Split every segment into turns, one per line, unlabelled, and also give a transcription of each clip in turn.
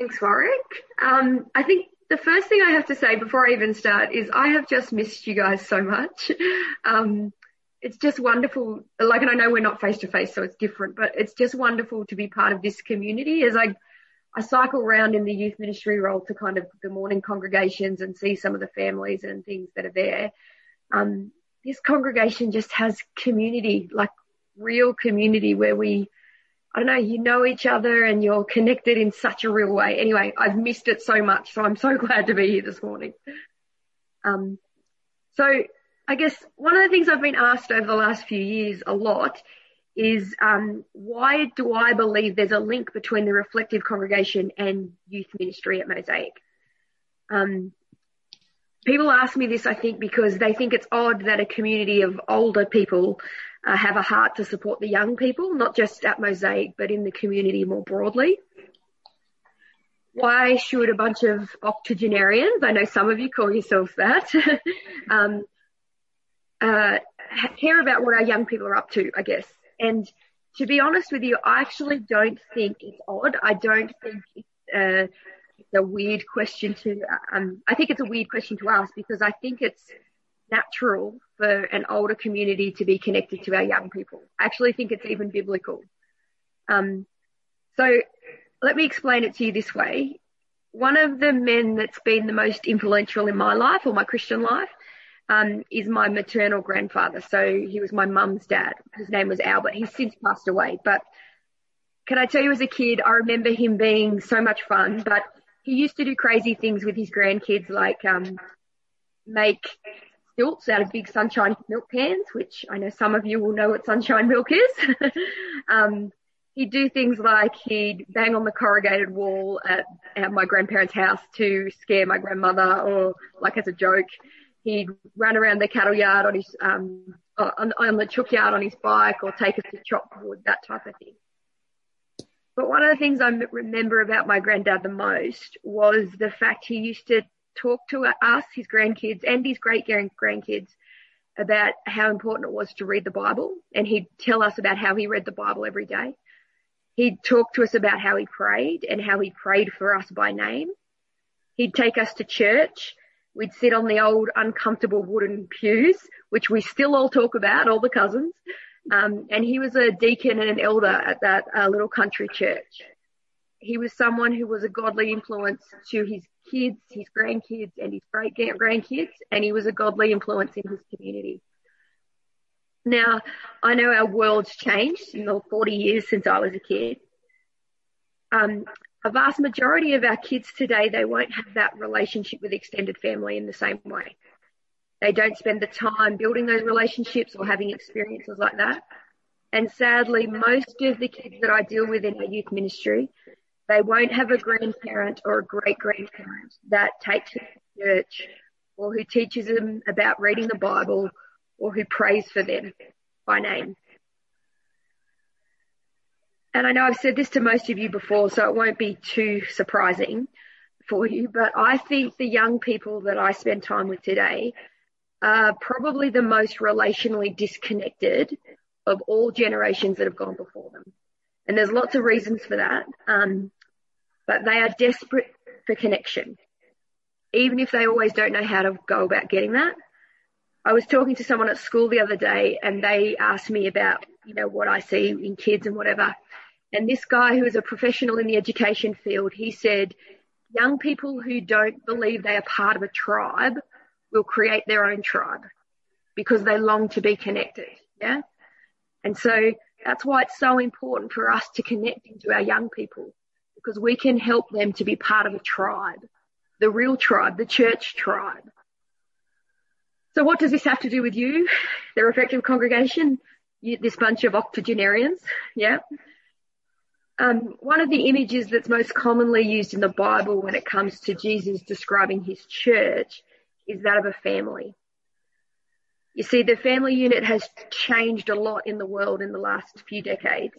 Thanks, Warwick. Um, I think the first thing I have to say before I even start is I have just missed you guys so much. Um, it's just wonderful. Like, and I know we're not face to face, so it's different, but it's just wonderful to be part of this community as I, I cycle around in the youth ministry role to kind of the morning congregations and see some of the families and things that are there. Um, this congregation just has community, like real community where we, I don't know, you know each other and you're connected in such a real way. Anyway, I've missed it so much, so I'm so glad to be here this morning. Um, so I guess one of the things I've been asked over the last few years a lot is um, why do I believe there's a link between the reflective congregation and youth ministry at Mosaic? Um, people ask me this, I think, because they think it's odd that a community of older people uh, have a heart to support the young people, not just at Mosaic, but in the community more broadly. Why should a bunch of octogenarians, I know some of you call yourselves that, um, uh, care about what our young people are up to, I guess. And to be honest with you, I actually don't think it's odd. I don't think it's, uh, it's a weird question to, um, I think it's a weird question to ask because I think it's natural for an older community to be connected to our young people. I actually think it's even biblical. Um, so let me explain it to you this way. One of the men that's been the most influential in my life or my Christian life um, is my maternal grandfather. So he was my mum's dad. His name was Albert. He's since passed away. But can I tell you, as a kid, I remember him being so much fun. But he used to do crazy things with his grandkids, like um, make stilts out of big sunshine milk cans, which I know some of you will know what sunshine milk is. um, he'd do things like he'd bang on the corrugated wall at, at my grandparents' house to scare my grandmother, or like as a joke he'd run around the cattle yard on his um, on, on the chook yard on his bike or take us to chop wood, that type of thing. But one of the things I remember about my granddad the most was the fact he used to talk to us, his grandkids and his great grandkids about how important it was to read the Bible. And he'd tell us about how he read the Bible every day. He'd talk to us about how he prayed and how he prayed for us by name. He'd take us to church We'd sit on the old uncomfortable wooden pews, which we still all talk about, all the cousins. Um, and he was a deacon and an elder at that uh, little country church. He was someone who was a godly influence to his kids, his grandkids, and his great grandkids, and he was a godly influence in his community. Now, I know our world's changed in the 40 years since I was a kid. Um, a vast majority of our kids today, they won't have that relationship with extended family in the same way. They don't spend the time building those relationships or having experiences like that. And sadly, most of the kids that I deal with in our youth ministry, they won't have a grandparent or a great grandparent that takes them to church or who teaches them about reading the Bible or who prays for them by name and I know I've said this to most of you before, so it won't be too surprising for you, but I think the young people that I spend time with today are probably the most relationally disconnected of all generations that have gone before them. And there's lots of reasons for that. Um, but they are desperate for connection, even if they always don't know how to go about getting that. I was talking to someone at school the other day and they asked me about, you know, what I see in kids and whatever. And this guy who is a professional in the education field, he said, young people who don't believe they are part of a tribe will create their own tribe because they long to be connected. Yeah. And so that's why it's so important for us to connect into our young people because we can help them to be part of a tribe, the real tribe, the church tribe. So what does this have to do with you, the reflective congregation, you, this bunch of octogenarians? Yeah. Um, one of the images that's most commonly used in the Bible when it comes to Jesus describing his church is that of a family. You see, the family unit has changed a lot in the world in the last few decades,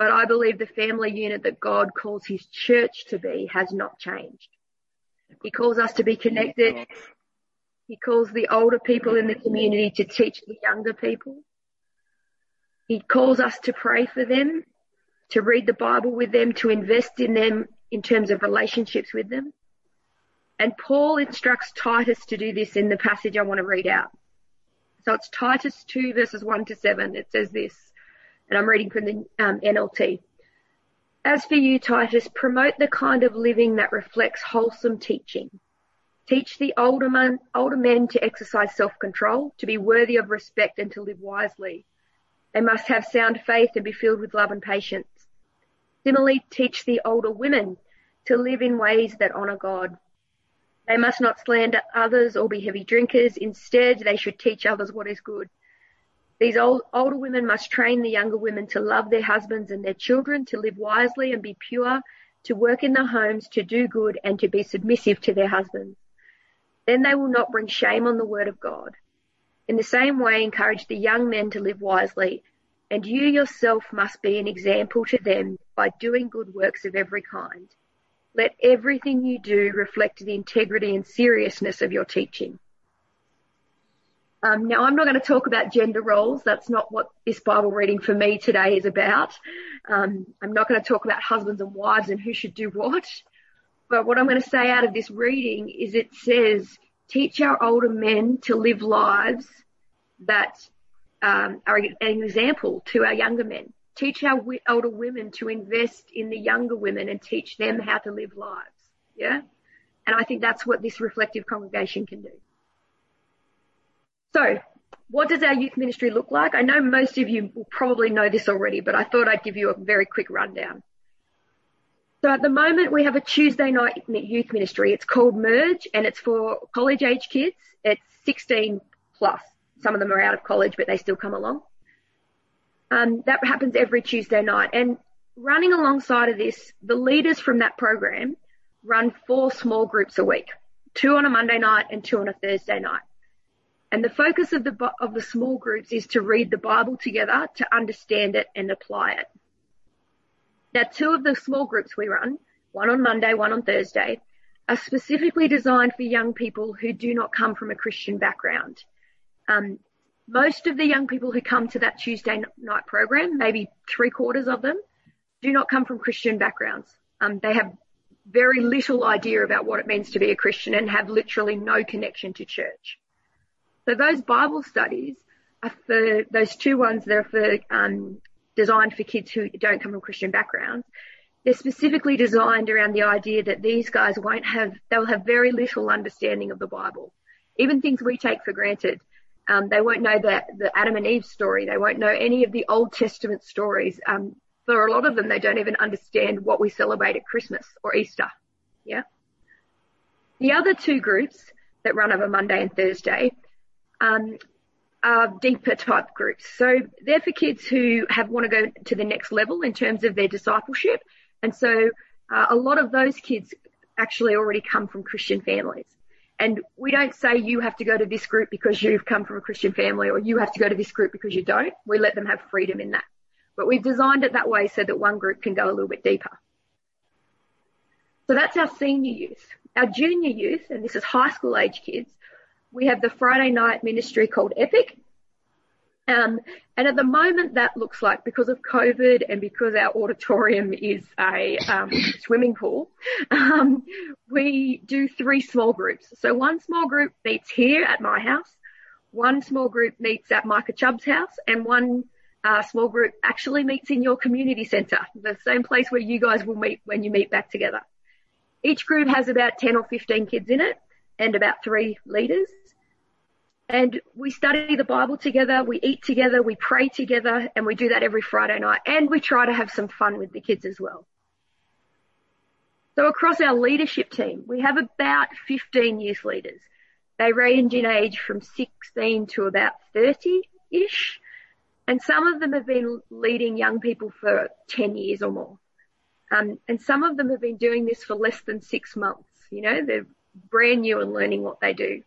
but I believe the family unit that God calls his church to be has not changed. He calls us to be connected. He calls the older people in the community to teach the younger people. He calls us to pray for them to read the Bible with them, to invest in them in terms of relationships with them. And Paul instructs Titus to do this in the passage I want to read out. So it's Titus 2 verses 1 to 7. It says this, and I'm reading from the um, NLT. As for you, Titus, promote the kind of living that reflects wholesome teaching. Teach the older men, older men to exercise self-control, to be worthy of respect and to live wisely. They must have sound faith and be filled with love and patience. Similarly, teach the older women to live in ways that honour God. They must not slander others or be heavy drinkers. Instead, they should teach others what is good. These old, older women must train the younger women to love their husbands and their children, to live wisely and be pure, to work in their homes, to do good, and to be submissive to their husbands. Then they will not bring shame on the word of God. In the same way, encourage the young men to live wisely, and you yourself must be an example to them by doing good works of every kind. Let everything you do reflect the integrity and seriousness of your teaching. Um, now, I'm not going to talk about gender roles. That's not what this Bible reading for me today is about. Um, I'm not going to talk about husbands and wives and who should do what. But what I'm going to say out of this reading is it says, teach our older men to live lives that um, are an example to our younger men. Teach our older women to invest in the younger women and teach them how to live lives. Yeah. And I think that's what this reflective congregation can do. So what does our youth ministry look like? I know most of you will probably know this already, but I thought I'd give you a very quick rundown. So at the moment we have a Tuesday night youth ministry. It's called Merge and it's for college age kids. It's 16 plus. Some of them are out of college, but they still come along. Um, that happens every Tuesday night. And running alongside of this, the leaders from that program run four small groups a week. Two on a Monday night and two on a Thursday night. And the focus of the, of the small groups is to read the Bible together, to understand it and apply it. Now, two of the small groups we run, one on Monday, one on Thursday, are specifically designed for young people who do not come from a Christian background. Um, most of the young people who come to that Tuesday night program, maybe three quarters of them, do not come from Christian backgrounds. Um, they have very little idea about what it means to be a Christian and have literally no connection to church. So those Bible studies are for those two ones that are for um, designed for kids who don't come from Christian backgrounds. They're specifically designed around the idea that these guys won't have, they'll have very little understanding of the Bible. Even things we take for granted. Um, they won't know the, the Adam and Eve story. They won't know any of the Old Testament stories. Um, for a lot of them, they don't even understand what we celebrate at Christmas or Easter. Yeah. The other two groups that run over Monday and Thursday um, are deeper type groups. So they're for kids who have want to go to the next level in terms of their discipleship. And so uh, a lot of those kids actually already come from Christian families. And we don't say you have to go to this group because you've come from a Christian family or you have to go to this group because you don't. We let them have freedom in that. But we've designed it that way so that one group can go a little bit deeper. So that's our senior youth. Our junior youth, and this is high school age kids, we have the Friday night ministry called Epic. Um, and at the moment that looks like because of COVID and because our auditorium is a um, swimming pool, um, we do three small groups. So one small group meets here at my house, one small group meets at Micah Chubb's house, and one uh, small group actually meets in your community centre, the same place where you guys will meet when you meet back together. Each group has about 10 or 15 kids in it and about three leaders. And we study the Bible together, we eat together, we pray together, and we do that every Friday night. And we try to have some fun with the kids as well. So across our leadership team, we have about 15 youth leaders. They range in age from 16 to about 30-ish. And some of them have been leading young people for 10 years or more. Um, and some of them have been doing this for less than six months. You know, they're brand new and learning what they do.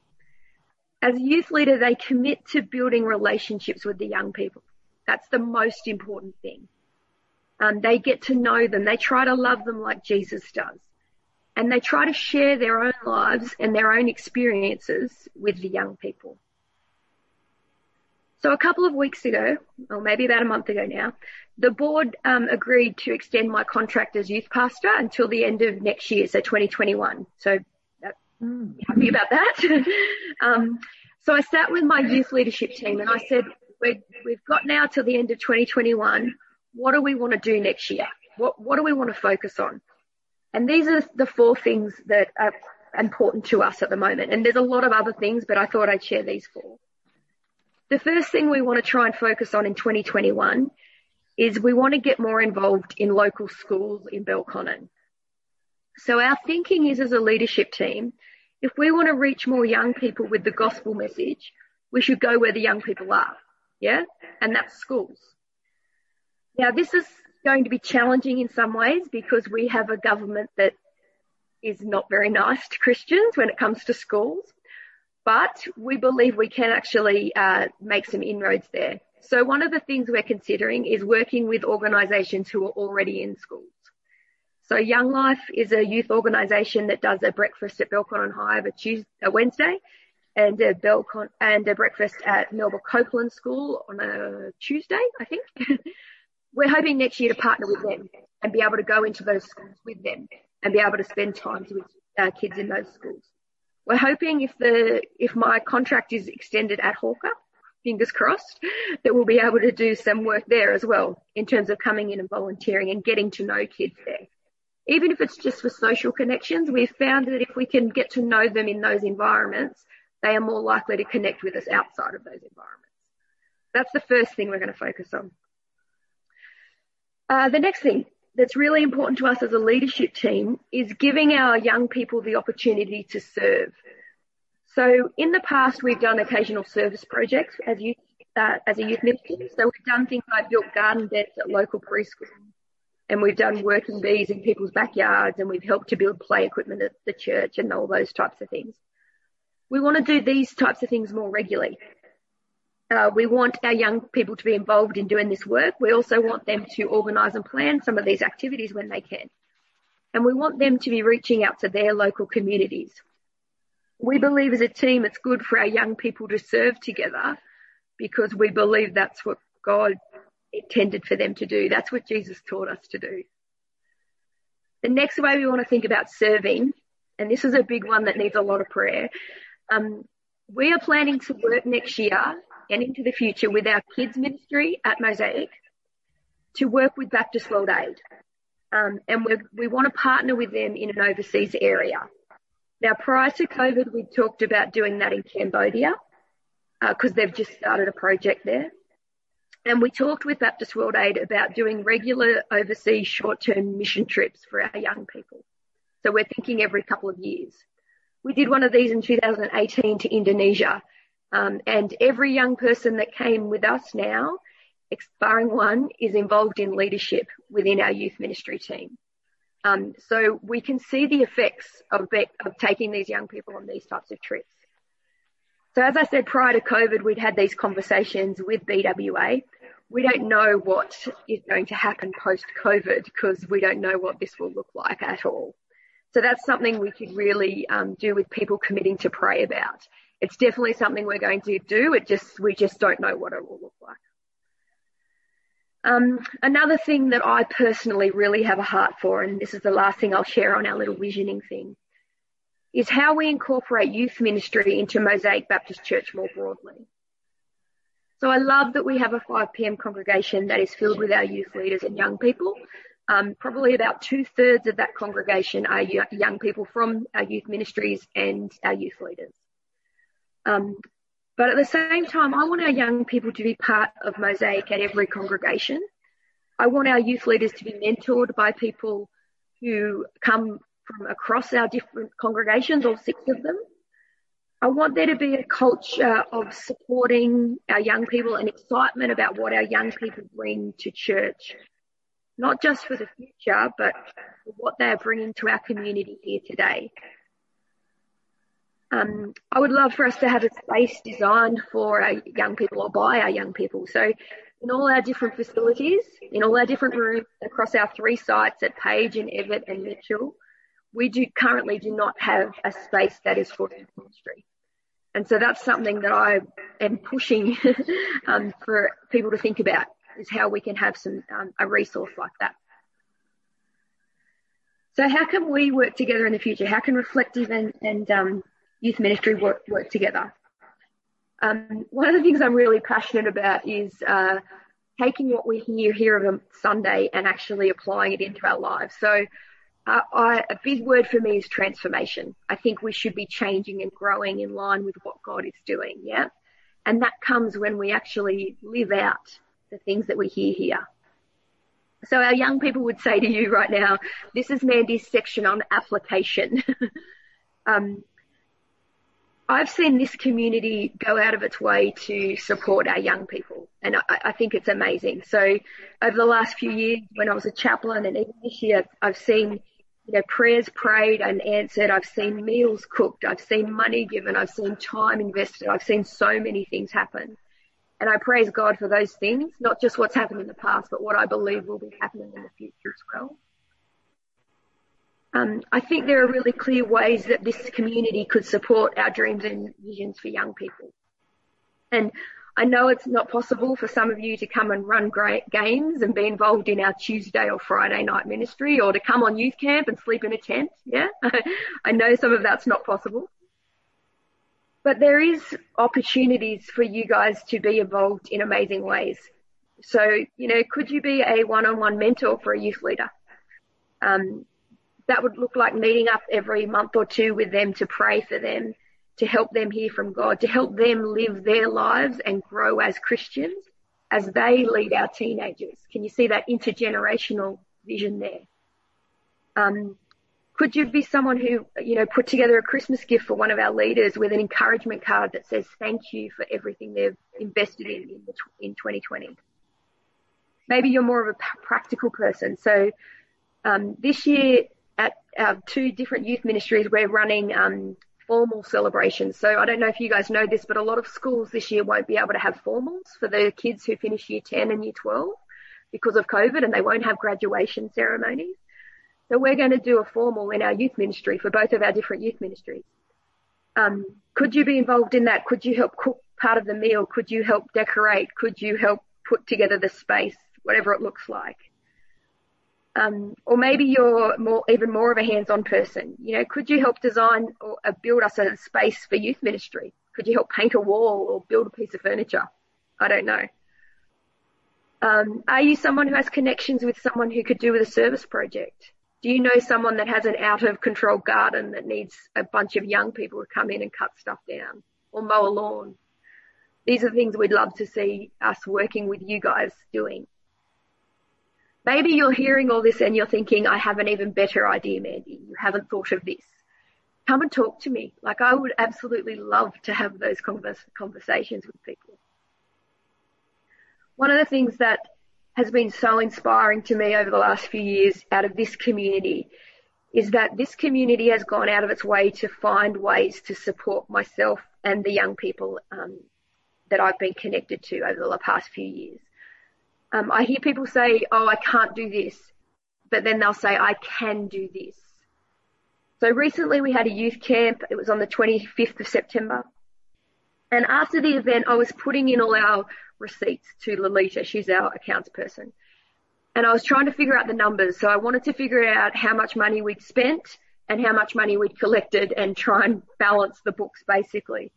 As a youth leader, they commit to building relationships with the young people. That's the most important thing. Um, they get to know them. They try to love them like Jesus does. And they try to share their own lives and their own experiences with the young people. So a couple of weeks ago, or maybe about a month ago now, the board um, agreed to extend my contract as youth pastor until the end of next year, so 2021. So mm. happy about that. um, so I sat with my youth leadership team and I said, we have got now till the end of 2021. What do we want to do next year? What, what do we want to focus on? And these are the four things that are important to us at the moment. And there's a lot of other things, but I thought I'd share these four. The first thing we want to try and focus on in 2021 is we want to get more involved in local schools in Belconnen. So our thinking is as a leadership team, if we want to reach more young people with the gospel message, we should go where the young people are. Yeah. And that's schools. Now this is going to be challenging in some ways because we have a government that is not very nice to Christians when it comes to schools but we believe we can actually uh, make some inroads there. So one of the things we're considering is working with organisations who are already in schools. So Young Life is a youth organisation that does a breakfast at Belconnen High a Tuesday, Wednesday, and a Belcon and a breakfast at Melba Copland School on a Tuesday, I think. We're hoping next year to partner with them and be able to go into those schools with them and be able to spend time with uh, kids in those schools. We're hoping if the if my contract is extended at Hawker, fingers crossed, that we'll be able to do some work there as well in terms of coming in and volunteering and getting to know kids there. Even if it's just for social connections, we've found that if we can get to know them in those environments, they are more likely to connect with us outside of those environments. That's the first thing we're going to focus on. Uh, the next thing, that's really important to us as a leadership team is giving our young people the opportunity to serve. So in the past, we've done occasional service projects as youth, uh, as a youth ministry. So we've done things like built garden beds at local preschools and we've done working bees in people's backyards and we've helped to build play equipment at the church and all those types of things. We want to do these types of things more regularly. Uh, we want our young people to be involved in doing this work. We also want them to organise and plan some of these activities when they can. And we want them to be reaching out to their local communities. We believe as a team it's good for our young people to serve together because we believe that's what God intended for them to do. That's what Jesus taught us to do. The next way we want to think about serving, and this is a big one that needs a lot of prayer, um, we are planning to work next year and into the future with our kids ministry at Mosaic to work with Baptist World Aid. Um, and we want to partner with them in an overseas area. Now, prior to COVID, we talked about doing that in Cambodia because uh, they've just started a project there. And we talked with Baptist World Aid about doing regular overseas short-term mission trips for our young people. So we're thinking every couple of years. We did one of these in 2018 to Indonesia um, and every young person that came with us now, barring one, is involved in leadership within our youth ministry team. Um, so we can see the effects of, be- of taking these young people on these types of trips. So as I said, prior to COVID, we'd had these conversations with BWA. We don't know what is going to happen post COVID because we don't know what this will look like at all. So that's something we could really um, do with people committing to pray about it's definitely something we're going to do. It just, we just don't know what it will look like. Um, another thing that I personally really have a heart for, and this is the last thing I'll share on our little visioning thing, is how we incorporate youth ministry into Mosaic Baptist Church more broadly. So I love that we have a 5 p.m. congregation that is filled with our youth leaders and young people. Um, probably about two thirds of that congregation are young people from our youth ministries and our youth leaders. Um, but at the same time, I want our young people to be part of Mosaic at every congregation. I want our youth leaders to be mentored by people who come from across our different congregations, all six of them. I want there to be a culture of supporting our young people and excitement about what our young people bring to church, not just for the future, but for what they are bringing to our community here today. Um, I would love for us to have a space designed for our young people or by our young people. So in all our different facilities, in all our different rooms across our three sites at Page and Evatt and Mitchell, we do currently do not have a space that is for ministry. And so that's something that I am pushing um, for people to think about is how we can have some um, a resource like that. So how can we work together in the future? How can reflective and, and um, youth ministry work, work together? Um, one of the things I'm really passionate about is uh, taking what we hear here on Sunday and actually applying it into our lives. So uh, I, a big word for me is transformation. I think we should be changing and growing in line with what God is doing. Yeah. And that comes when we actually live out the things that we hear here. So our young people would say to you right now, this is Mandy's section on application. um, I've seen this community go out of its way to support our young people, and I, I, think it's amazing. So, over the last few years, when I was a chaplain, and even this year, I've seen you know prayers prayed and answered. I've seen meals cooked. I've seen money given. I've seen time invested. I've seen so many things happen, and I praise God for those things. Not just what's happened in the past, but what I believe will be happening in the future as well. Um, I think there are really clear ways that this community could support our dreams and visions for young people. And I know it's not possible for some of you to come and run great games and be involved in our Tuesday or Friday night ministry or to come on youth camp and sleep in a tent. Yeah. I know some of that's not possible. But there is opportunities for you guys to be involved in amazing ways. So, you know, could you be a one-on-one mentor for a youth leader? Um, that would look like meeting up every month or two with them to pray for them, to help them hear from God, to help them live their lives and grow as Christians as they lead our teenagers. Can you see that intergenerational vision there? Um, could you be someone who, you know, put together a Christmas gift for one of our leaders with an encouragement card that says thank you for everything they've invested in in, in 2020? Maybe you're more of a practical person. So um, this year, at our two different youth ministries, we're running um, formal celebrations. So I don't know if you guys know this, but a lot of schools this year won't be able to have formals for the kids who finish year 10 and year 12 because of COVID and they won't have graduation ceremonies. So we're going to do a formal in our youth ministry for both of our different youth ministries. Um, could you be involved in that? Could you help cook part of the meal? Could you help decorate? Could you help put together the space, whatever it looks like? Um, or maybe you're more, even more of a hands-on person. You know, could you help design or uh, build us a space for youth ministry? Could you help paint a wall or build a piece of furniture? I don't know. Um, are you someone who has connections with someone who could do with a service project? Do you know someone that has an out of control garden that needs a bunch of young people to come in and cut stuff down or mow a lawn? These are things we'd love to see us working with you guys doing. Maybe you're hearing all this and you're thinking, I have an even better idea, Mandy. You haven't thought of this. Come and talk to me. Like I would absolutely love to have those converse, conversations with people. One of the things that has been so inspiring to me over the last few years out of this community is that this community has gone out of its way to find ways to support myself and the young people um, that I've been connected to over the past few years. Um, I hear people say, oh, I can't do this, but then they'll say, I can do this. So recently we had a youth camp. It was on the 25th of September. And after the event, I was putting in all our receipts to Lolita. She's our accounts person. And I was trying to figure out the numbers. So I wanted to figure out how much money we'd spent and how much money we'd collected and try and balance the books basically.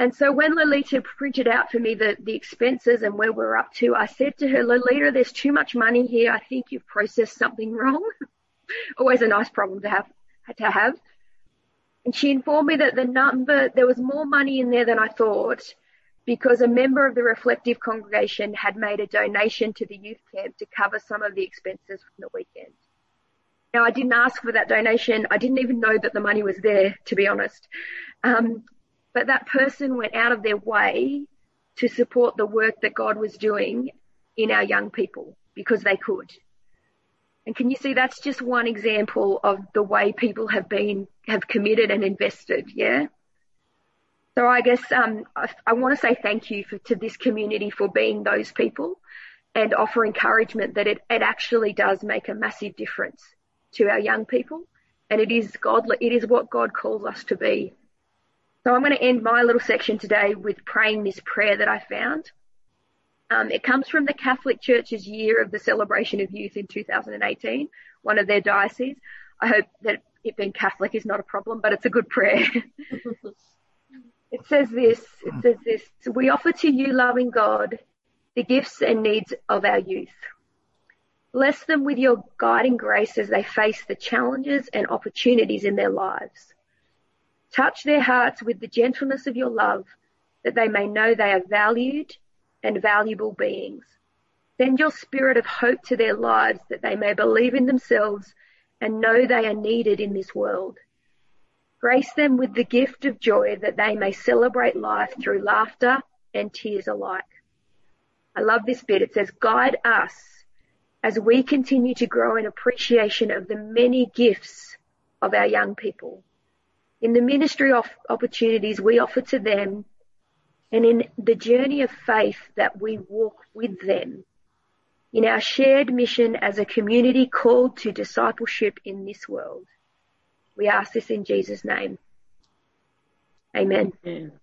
And so when Lolita printed out for me the, the expenses and where we're up to, I said to her, Lolita, there's too much money here. I think you've processed something wrong. Always a nice problem to have, to have. And she informed me that the number, there was more money in there than I thought because a member of the reflective congregation had made a donation to the youth camp to cover some of the expenses from the weekend. Now I didn't ask for that donation. I didn't even know that the money was there, to be honest. Um, but that person went out of their way to support the work that God was doing in our young people because they could. And can you see that's just one example of the way people have been, have committed and invested, yeah? So I guess um, I, I want to say thank you for, to this community for being those people and offer encouragement that it, it actually does make a massive difference to our young people. And it is God, it is what God calls us to be So I'm going to end my little section today with praying this prayer that I found. Um, it comes from the Catholic Church's year of the celebration of youth in 2018, one of their dioceses. I hope that it being Catholic is not a problem, but it's a good prayer. it says this, it says this, we offer to you, loving God, the gifts and needs of our youth. Bless them with your guiding grace as they face the challenges and opportunities in their lives. Touch their hearts with the gentleness of your love that they may know they are valued and valuable beings. Send your spirit of hope to their lives that they may believe in themselves and know they are needed in this world. Grace them with the gift of joy that they may celebrate life through laughter and tears alike. I love this bit. It says, guide us as we continue to grow in appreciation of the many gifts of our young people. In the ministry of opportunities we offer to them and in the journey of faith that we walk with them. In our shared mission as a community called to discipleship in this world. We ask this in Jesus' name. Amen.
Amen.